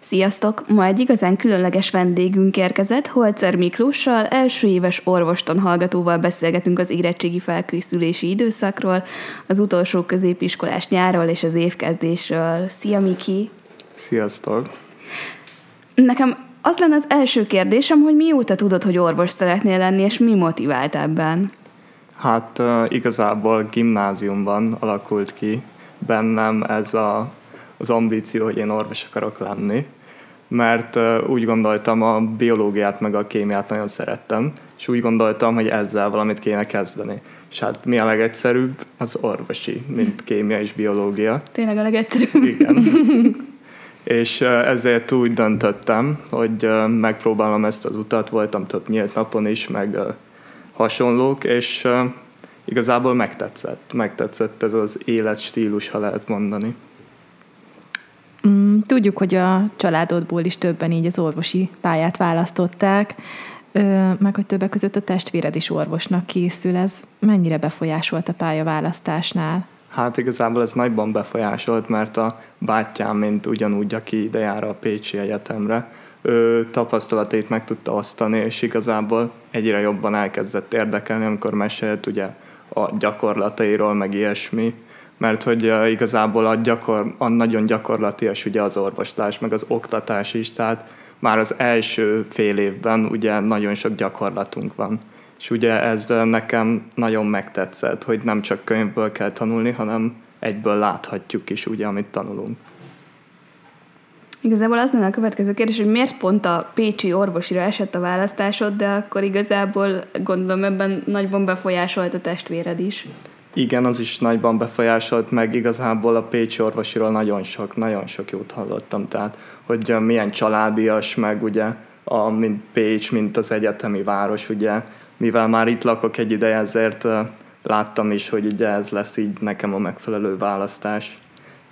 Sziasztok! Ma egy igazán különleges vendégünk érkezett, Holcer Miklóssal, első éves orvoston hallgatóval beszélgetünk az érettségi felkészülési időszakról, az utolsó középiskolás nyáról és az évkezdésről. Szia Miki! Sziasztok! Nekem az lenne az első kérdésem, hogy mióta tudod, hogy orvos szeretnél lenni, és mi motivált ebben? Hát igazából gimnáziumban alakult ki bennem ez a, az ambíció, hogy én orvos akarok lenni, mert úgy gondoltam, a biológiát meg a kémiát nagyon szerettem, és úgy gondoltam, hogy ezzel valamit kéne kezdeni. És hát mi a legegyszerűbb? Az orvosi, mint kémia és biológia. Tényleg a legegyszerűbb? Igen. és ezért úgy döntöttem, hogy megpróbálom ezt az utat, voltam több nyílt napon is, meg hasonlók, és igazából megtetszett. Megtetszett ez az életstílus, ha lehet mondani. Mm, tudjuk, hogy a családodból is többen így az orvosi pályát választották, meg hogy többek között a testvéred is orvosnak készül. Ez mennyire befolyásolt a pályaválasztásnál? Hát igazából ez nagyban befolyásolt, mert a bátyám, mint ugyanúgy, aki ide jár a Pécsi Egyetemre, ő tapasztalatét meg tudta osztani, és igazából egyre jobban elkezdett érdekelni, amikor mesélt ugye a gyakorlatairól, meg ilyesmi, mert hogy igazából a, gyakor, a nagyon gyakorlatias ugye az orvoslás, meg az oktatás is, tehát már az első fél évben ugye nagyon sok gyakorlatunk van. És ugye ez nekem nagyon megtetszett, hogy nem csak könyvből kell tanulni, hanem egyből láthatjuk is ugye, amit tanulunk. Igazából az lenne a következő kérdés, hogy miért pont a Pécsi orvosira esett a választásod, de akkor igazából gondolom ebben nagyban befolyásolt a testvéred is. Igen, az is nagyban befolyásolt, meg igazából a Pécsi orvosiról nagyon sok, nagyon sok jót hallottam, tehát hogy milyen családias, meg ugye a, mint Pécs, mint az egyetemi város, ugye, mivel már itt lakok egy ideje, ezért láttam is, hogy ugye ez lesz így nekem a megfelelő választás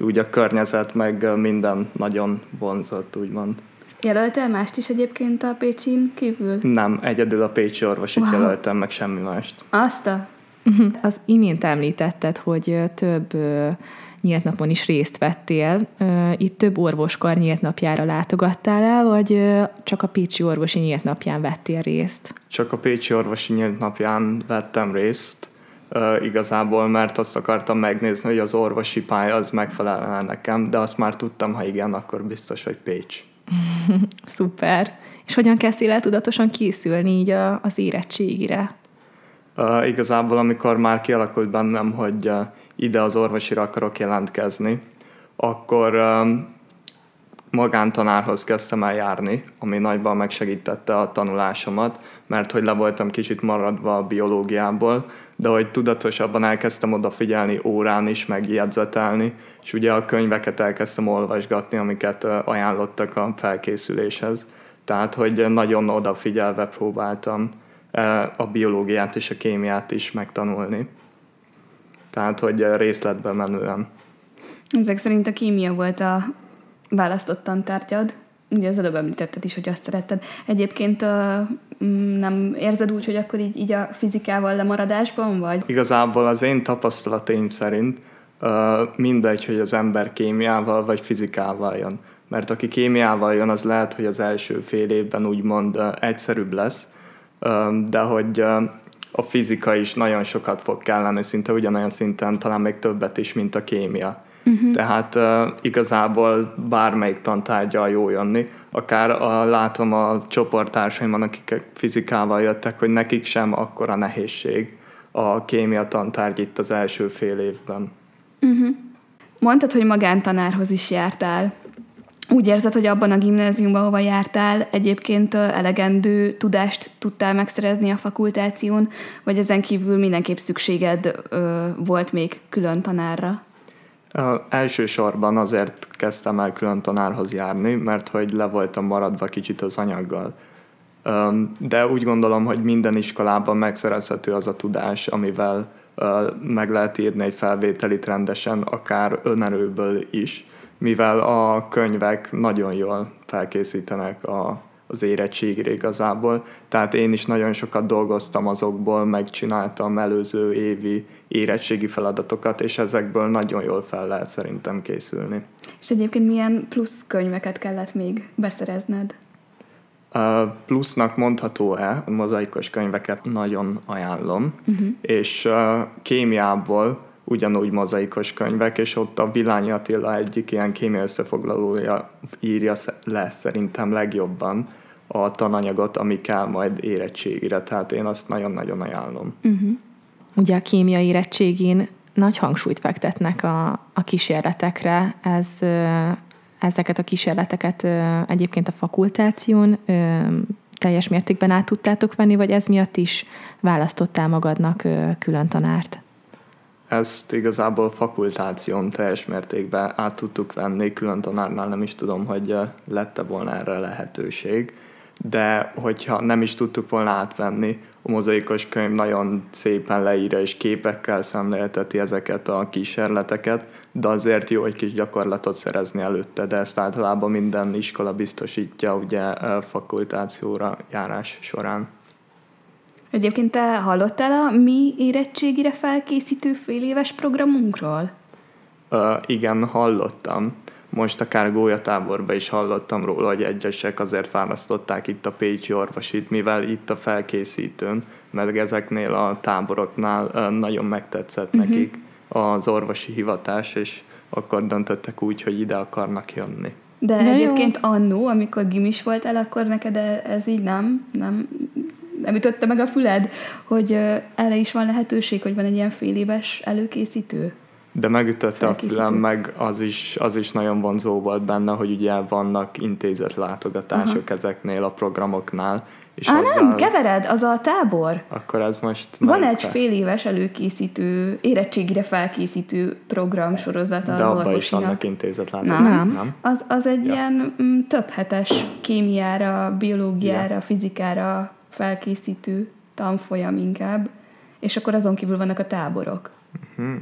úgy a környezet, meg minden nagyon vonzott, úgymond. Jelöltél mást is egyébként a Pécsin kívül? Nem, egyedül a Pécsi orvosit wow. jelöltem, meg semmi mást. Azt a? Az imént említetted, hogy több nyílt napon is részt vettél. Itt több orvoskar nyílt napjára látogattál el, vagy csak a Pécsi orvosi nyílt napján vettél részt? Csak a Pécsi orvosi nyílt napján vettem részt igazából, mert azt akartam megnézni, hogy az orvosi pálya az megfelel nekem, de azt már tudtam, ha igen, akkor biztos, hogy Pécs. Szuper. És hogyan kezdtél el tudatosan készülni így a, az érettségire? Uh, igazából, amikor már kialakult bennem, hogy uh, ide az orvosira akarok jelentkezni, akkor um, magántanárhoz kezdtem el járni, ami nagyban megsegítette a tanulásomat, mert hogy le voltam kicsit maradva a biológiából, de hogy tudatosabban elkezdtem odafigyelni órán is, meg jegyzetelni, és ugye a könyveket elkezdtem olvasgatni, amiket ajánlottak a felkészüléshez. Tehát, hogy nagyon odafigyelve próbáltam a biológiát és a kémiát is megtanulni. Tehát, hogy részletben menően. Ezek szerint a kémia volt a választott tantárgyad. Ugye az előbb említetted is, hogy azt szeretted. Egyébként mm, nem érzed úgy, hogy akkor így, így a fizikával lemaradásban vagy? Igazából az én tapasztalataim szerint mindegy, hogy az ember kémiával vagy fizikával jön. Mert aki kémiával jön, az lehet, hogy az első fél évben úgymond egyszerűbb lesz, de hogy a fizika is nagyon sokat fog kelleni, szinte ugyanolyan szinten, talán még többet is, mint a kémia. Uh-huh. Tehát uh, igazából bármelyik tantárgyal jó jönni. Akár a, látom a csoporttársaimban, akik fizikával jöttek, hogy nekik sem akkora nehézség a kémia tantárgy itt az első fél évben. Uh-huh. Mondtad, hogy magántanárhoz is jártál. Úgy érzed, hogy abban a gimnáziumban, ahova jártál, egyébként elegendő tudást tudtál megszerezni a fakultáción, vagy ezen kívül mindenképp szükséged ö, volt még külön tanárra? Elsősorban azért kezdtem el külön tanárhoz járni, mert hogy le voltam maradva kicsit az anyaggal. De úgy gondolom, hogy minden iskolában megszerezhető az a tudás, amivel meg lehet írni egy felvételit rendesen, akár önerőből is, mivel a könyvek nagyon jól felkészítenek a, az érettségére igazából. Tehát én is nagyon sokat dolgoztam azokból, megcsináltam előző évi érettségi feladatokat, és ezekből nagyon jól fel lehet szerintem készülni. És egyébként milyen plusz könyveket kellett még beszerezned? Uh, plusznak mondható-e, mozaikos könyveket nagyon ajánlom, uh-huh. és uh, kémiából ugyanúgy mozaikos könyvek, és ott a Vilányi Attila egyik ilyen kémia összefoglalója írja le szerintem legjobban a tananyagot, ami kell majd érettségire, tehát én azt nagyon-nagyon ajánlom. Uh-huh. Ugye a kémia érettségén nagy hangsúlyt fektetnek a, a kísérletekre, ez ezeket a kísérleteket egyébként a fakultáción teljes mértékben át tudtátok venni, vagy ez miatt is választottál magadnak külön tanárt? Ezt igazából fakultáción teljes mértékben át tudtuk venni, külön tanárnál nem is tudom, hogy lette volna erre lehetőség, de hogyha nem is tudtuk volna átvenni, a mozaikos könyv nagyon szépen leírja és képekkel szemlélteti ezeket a kísérleteket, de azért jó egy kis gyakorlatot szerezni előtte, de ezt általában minden iskola biztosítja ugye fakultációra járás során. Egyébként te hallottál a mi érettségire felkészítő fél éves programunkról? Uh, igen, hallottam. Most akár gólyatáborban is hallottam róla, hogy egyesek azért választották itt a Pécsi orvosit, mivel itt a felkészítőn, mert ezeknél a táboroknál nagyon megtetszett uh-huh. nekik az orvosi hivatás, és akkor döntöttek úgy, hogy ide akarnak jönni. De, De egyébként jó. annó, amikor gimis voltál, akkor neked e- ez így nem, nem, nem ütötte meg a füled, hogy erre is van lehetőség, hogy van egy ilyen fél éves előkészítő? de megütötte a fülem, meg az is, az is nagyon vonzó volt benne, hogy ugye vannak intézetlátogatások Aha. ezeknél a programoknál. És Á, azzal... nem, kevered, az a tábor. Akkor ez most... Van egy perc. fél éves előkészítő, érettségire felkészítő program sorozata De az abban is vannak intézetlátogatások. Nem. nem. Az, az egy ja. ilyen mm, több hetes kémiára, biológiára, ja. fizikára felkészítő tanfolyam inkább, és akkor azon kívül vannak a táborok. Uh-huh.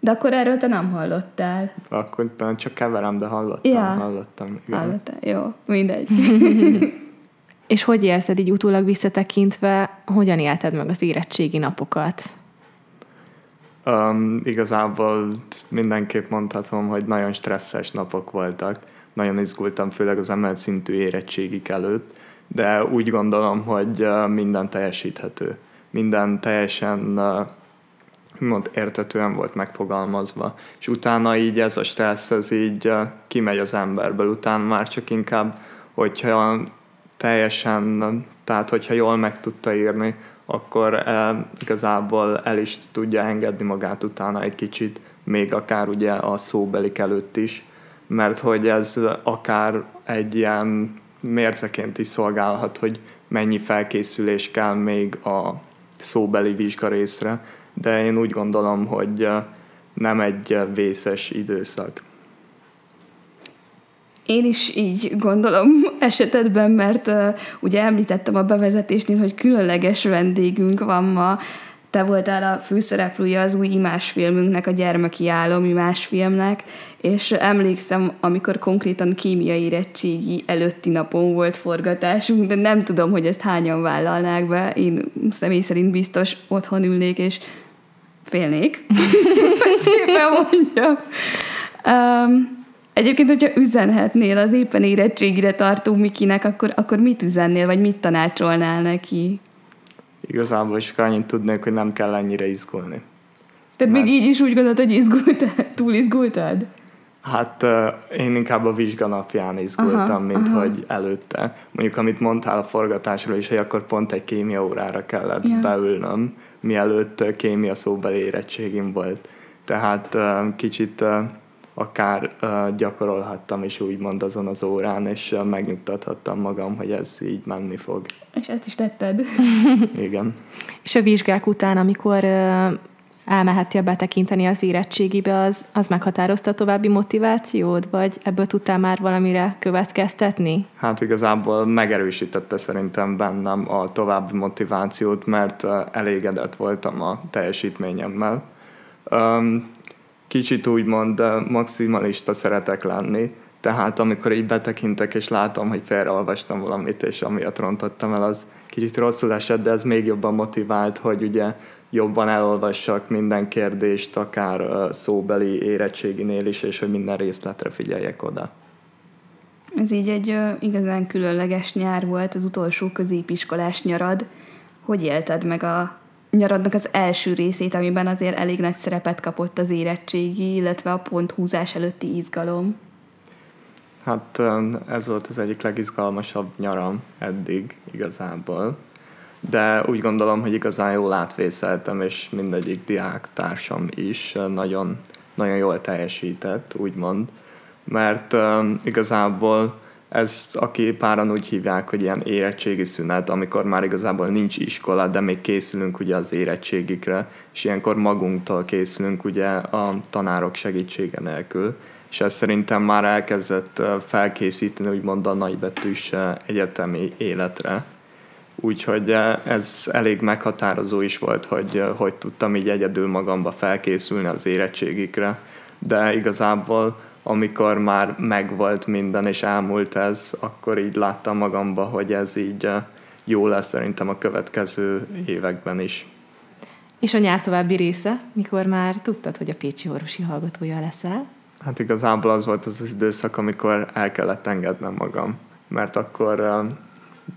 De akkor erről te nem hallottál. Akkor csak keverem, de hallottam. Ja. Hallottam. Igen. Hallottál. Jó, mindegy. És hogy érzed így utólag visszatekintve, hogyan élted meg az érettségi napokat? Um, igazából mindenképp mondhatom, hogy nagyon stresszes napok voltak. Nagyon izgultam, főleg az emelt szintű érettségik előtt, de úgy gondolom, hogy minden teljesíthető. Minden teljesen mond, értetően volt megfogalmazva. És utána így ez a stressz, ez így kimegy az emberből. Utána már csak inkább, hogyha teljesen, tehát hogyha jól meg tudta írni, akkor e, igazából el is tudja engedni magát utána egy kicsit, még akár ugye a szóbelik előtt is, mert hogy ez akár egy ilyen mérceként is szolgálhat, hogy mennyi felkészülés kell még a szóbeli vizsga részre, de én úgy gondolom, hogy nem egy vészes időszak. Én is így gondolom esetedben, mert uh, ugye említettem a bevezetésnél, hogy különleges vendégünk van ma. Te voltál a főszereplője az új imásfilmünknek, a gyermeki álom imásfilmnek, és emlékszem, amikor konkrétan kémiai érettségi előtti napon volt forgatásunk, de nem tudom, hogy ezt hányan vállalnák be. Én személy szerint biztos otthon ülnék, és félnék. Szépen mondja. Um, Egyébként, hogyha üzenhetnél az éppen érettségire tartó Mikinek, akkor, akkor mit üzennél, vagy mit tanácsolnál neki? Igazából is annyit tudnék, hogy nem kell ennyire izgulni. Tehát Mert... még így is úgy gondolod, hogy izgultad? Túl izgultad? Hát én inkább a vizsganapján izgultam, aha, mint aha. hogy előtte. Mondjuk, amit mondtál a forgatásról is, hogy akkor pont egy kémia órára kellett ja. beülnöm, mielőtt kémia szóbeli érettségim volt. Tehát kicsit akár gyakorolhattam is úgymond azon az órán, és megnyugtathattam magam, hogy ez így menni fog. És ezt is tetted. Igen. És a vizsgák után, amikor elmehettél betekinteni az érettségibe, az, az meghatározta a további motivációd, vagy ebből tudtál már valamire következtetni? Hát igazából megerősítette szerintem bennem a további motivációt, mert elégedett voltam a teljesítményemmel. Kicsit úgymond maximalista szeretek lenni, tehát amikor így betekintek és látom, hogy felolvastam valamit, és amiatt rontottam el, az kicsit rosszul esett, de ez még jobban motivált, hogy ugye jobban elolvassak minden kérdést, akár szóbeli érettséginél is, és hogy minden részletre figyeljek oda. Ez így egy igazán különleges nyár volt, az utolsó középiskolás nyarad. Hogy élted meg a nyaradnak az első részét, amiben azért elég nagy szerepet kapott az érettségi, illetve a ponthúzás előtti izgalom? Hát ez volt az egyik legizgalmasabb nyaram eddig igazából. De úgy gondolom, hogy igazán jól átvészeltem, és mindegyik diák társam is nagyon, nagyon jól teljesített, úgymond. Mert um, igazából ez, aki páran úgy hívják, hogy ilyen érettségi szünet, amikor már igazából nincs iskola, de még készülünk ugye az érettségikre, és ilyenkor magunktól készülünk ugye a tanárok segítsége nélkül, és ez szerintem már elkezdett felkészíteni úgymond a nagybetűs egyetemi életre. Úgyhogy ez elég meghatározó is volt, hogy hogy tudtam így egyedül magamba felkészülni az érettségikre, de igazából amikor már megvolt minden és elmúlt ez, akkor így láttam magamba, hogy ez így eh, jó lesz szerintem a következő években is. És a nyár további része, mikor már tudtad, hogy a Pécsi orvosi hallgatója leszel? Hát igazából az volt az, az időszak, amikor el kellett engednem magam, mert akkor eh,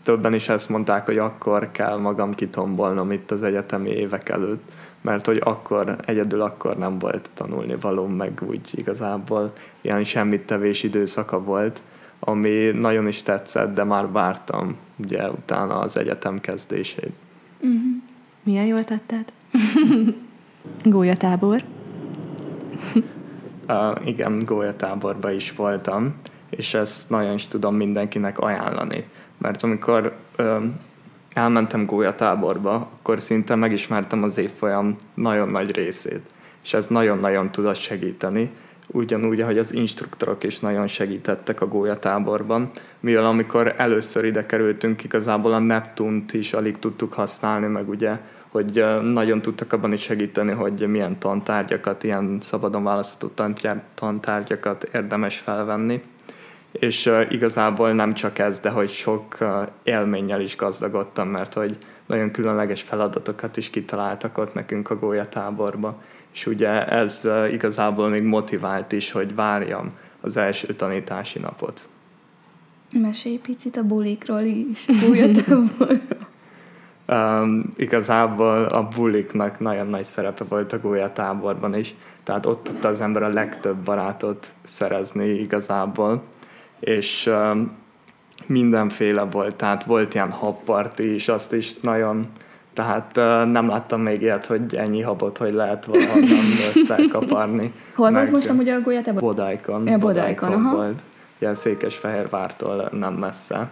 többen is ezt mondták, hogy akkor kell magam kitombolnom itt az egyetemi évek előtt, mert hogy akkor, egyedül akkor nem volt tanulni való, meg úgy igazából ilyen semmit tevés időszaka volt, ami nagyon is tetszett, de már vártam ugye utána az egyetem kezdését. Uh-huh. Milyen jól tetted? Gólyatábor? uh, igen, gólyatáborban is voltam, és ezt nagyon is tudom mindenkinek ajánlani. Mert amikor um, elmentem gólyatáborba, akkor szinte megismertem az évfolyam nagyon nagy részét, és ez nagyon-nagyon tudott segíteni, ugyanúgy, ahogy az instruktorok is nagyon segítettek a gólyatáborban, mivel amikor először ide kerültünk, igazából a Neptunt is alig tudtuk használni, meg ugye, hogy nagyon tudtak abban is segíteni, hogy milyen tantárgyakat, ilyen szabadon választható tantárgyakat érdemes felvenni és igazából nem csak ez, de hogy sok élménnyel is gazdagodtam, mert hogy nagyon különleges feladatokat is kitaláltak ott nekünk a gólyatáborba, és ugye ez igazából még motivált is, hogy várjam az első tanítási napot. Mesélj picit a bulikról is, gólyatáborról. um, igazából a buliknak nagyon nagy szerepe volt a gólyatáborban is, tehát ott tudta az ember a legtöbb barátot szerezni igazából és um, mindenféle volt, tehát volt ilyen habparti is, azt is nagyon, tehát uh, nem láttam még ilyet, hogy ennyi habot, hogy lehet valahonnan összekaparni. Hol volt most amúgy a golyátában? Bodájkon. Ja, Bodájkon, Bodájkon volt. Ilyen Székesfehérvártól nem messze.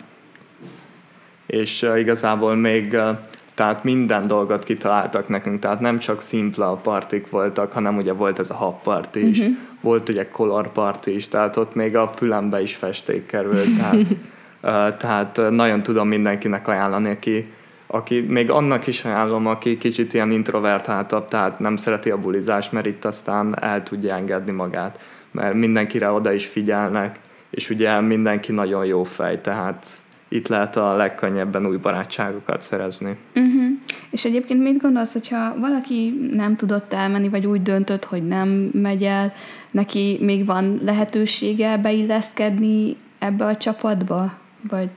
És uh, igazából még uh, tehát minden dolgot kitaláltak nekünk, tehát nem csak szimpla partik voltak, hanem ugye volt ez a habparti is, uh-huh. volt ugye color party is, tehát ott még a fülembe is festék került, tehát, uh, tehát nagyon tudom mindenkinek ajánlani, aki, aki még annak is ajánlom, aki kicsit ilyen introvertáltabb, tehát nem szereti a bulizást, mert itt aztán el tudja engedni magát, mert mindenkire oda is figyelnek, és ugye mindenki nagyon jó fej, tehát itt lehet a legkönnyebben új barátságokat szerezni. Uh-huh. És egyébként mit gondolsz, hogyha valaki nem tudott elmenni, vagy úgy döntött, hogy nem megy el, neki még van lehetősége beilleszkedni ebbe a csapatba? Vagy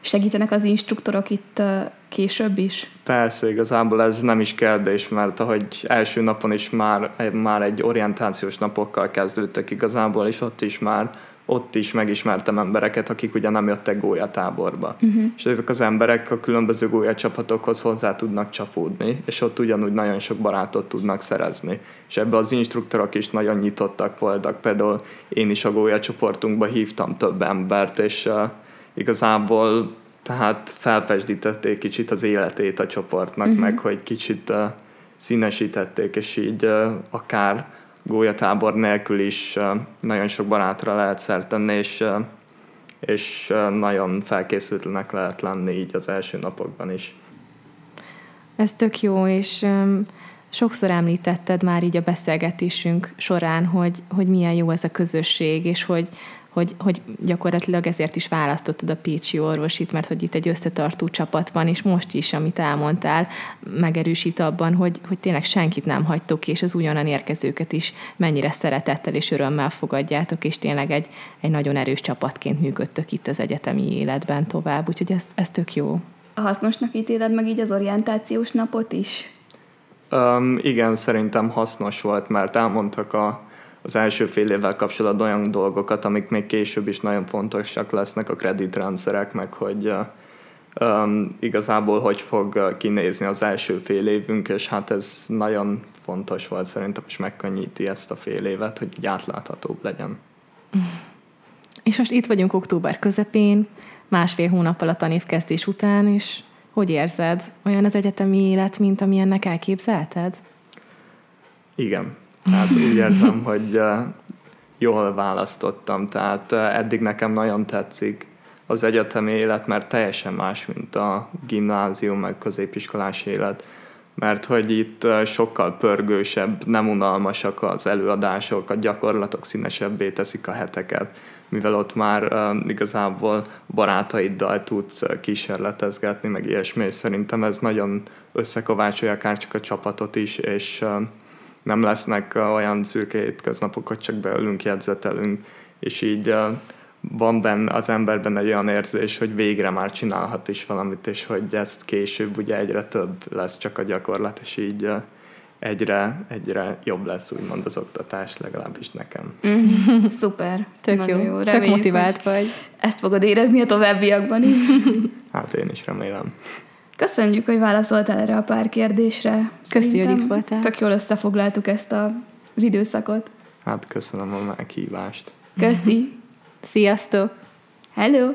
segítenek az instruktorok itt később is? Persze, igazából ez nem is kérdés, mert ahogy első napon is már, már egy orientációs napokkal kezdődtek igazából, és ott is már ott is megismertem embereket, akik ugye nem jöttek gólyatáborba. Uh-huh. És ezek az emberek a különböző gólyacsapatokhoz hozzá tudnak csapódni, és ott ugyanúgy nagyon sok barátot tudnak szerezni. És ebbe az instruktorok is nagyon nyitottak voltak. Például én is a gólyacsoportunkba hívtam több embert, és uh, igazából tehát felpesdítették kicsit az életét a csoportnak, uh-huh. meg hogy kicsit uh, színesítették, és így uh, akár gólyatábor nélkül is nagyon sok barátra lehet szert tenni, és, és nagyon felkészültnek lehet lenni így az első napokban is. Ez tök jó, és sokszor említetted már így a beszélgetésünk során, hogy, hogy milyen jó ez a közösség, és hogy, hogy, hogy gyakorlatilag ezért is választottad a Pécsi orvosit, mert hogy itt egy összetartó csapat van, és most is, amit elmondtál, megerősít abban, hogy, hogy tényleg senkit nem hagytok, és az ugyanan érkezőket is mennyire szeretettel és örömmel fogadjátok, és tényleg egy, egy nagyon erős csapatként működtök itt az egyetemi életben tovább, úgyhogy ez, ez tök jó. Hasznosnak ítéled meg így az orientációs napot is? Um, igen, szerintem hasznos volt, mert elmondtak a, az első fél évvel kapcsolatban olyan dolgokat, amik még később is nagyon fontosak lesznek, a kreditrendszerek, meg hogy um, igazából hogy fog kinézni az első fél évünk, és hát ez nagyon fontos volt szerintem, és megkönnyíti ezt a fél évet, hogy így átláthatóbb legyen. És most itt vagyunk október közepén, másfél hónappal a tanévkezdés után, és hogy érzed? Olyan az egyetemi élet, mint amilyennek elképzelted? Igen. Hát úgy érzem, hogy jól választottam. Tehát eddig nekem nagyon tetszik az egyetemi élet, mert teljesen más, mint a gimnázium, meg középiskolás élet. Mert hogy itt sokkal pörgősebb, nem unalmasak az előadások, a gyakorlatok színesebbé teszik a heteket mivel ott már uh, igazából barátaiddal tudsz kísérletezgetni, meg ilyesmi, és szerintem ez nagyon összekovácsolja akár csak a csapatot is, és uh, nem lesznek uh, olyan szürke hétköznapok, hogy csak beülünk, jegyzetelünk, és így uh, van benne az emberben egy olyan érzés, hogy végre már csinálhat is valamit, és hogy ezt később ugye egyre több lesz csak a gyakorlat, és így uh, egyre, egyre jobb lesz úgymond az oktatás, legalábbis nekem. Mm, szuper. Tök Nagyon jó. jó. Reméljük, Tök motivált vagy. Ezt fogod érezni a továbbiakban is. hát én is remélem. Köszönjük, hogy válaszoltál erre a pár kérdésre. Köszi, hogy itt voltál. Tök jól összefoglaltuk ezt a, az időszakot. Hát köszönöm a meghívást. Köszi. Sziasztok! Hello!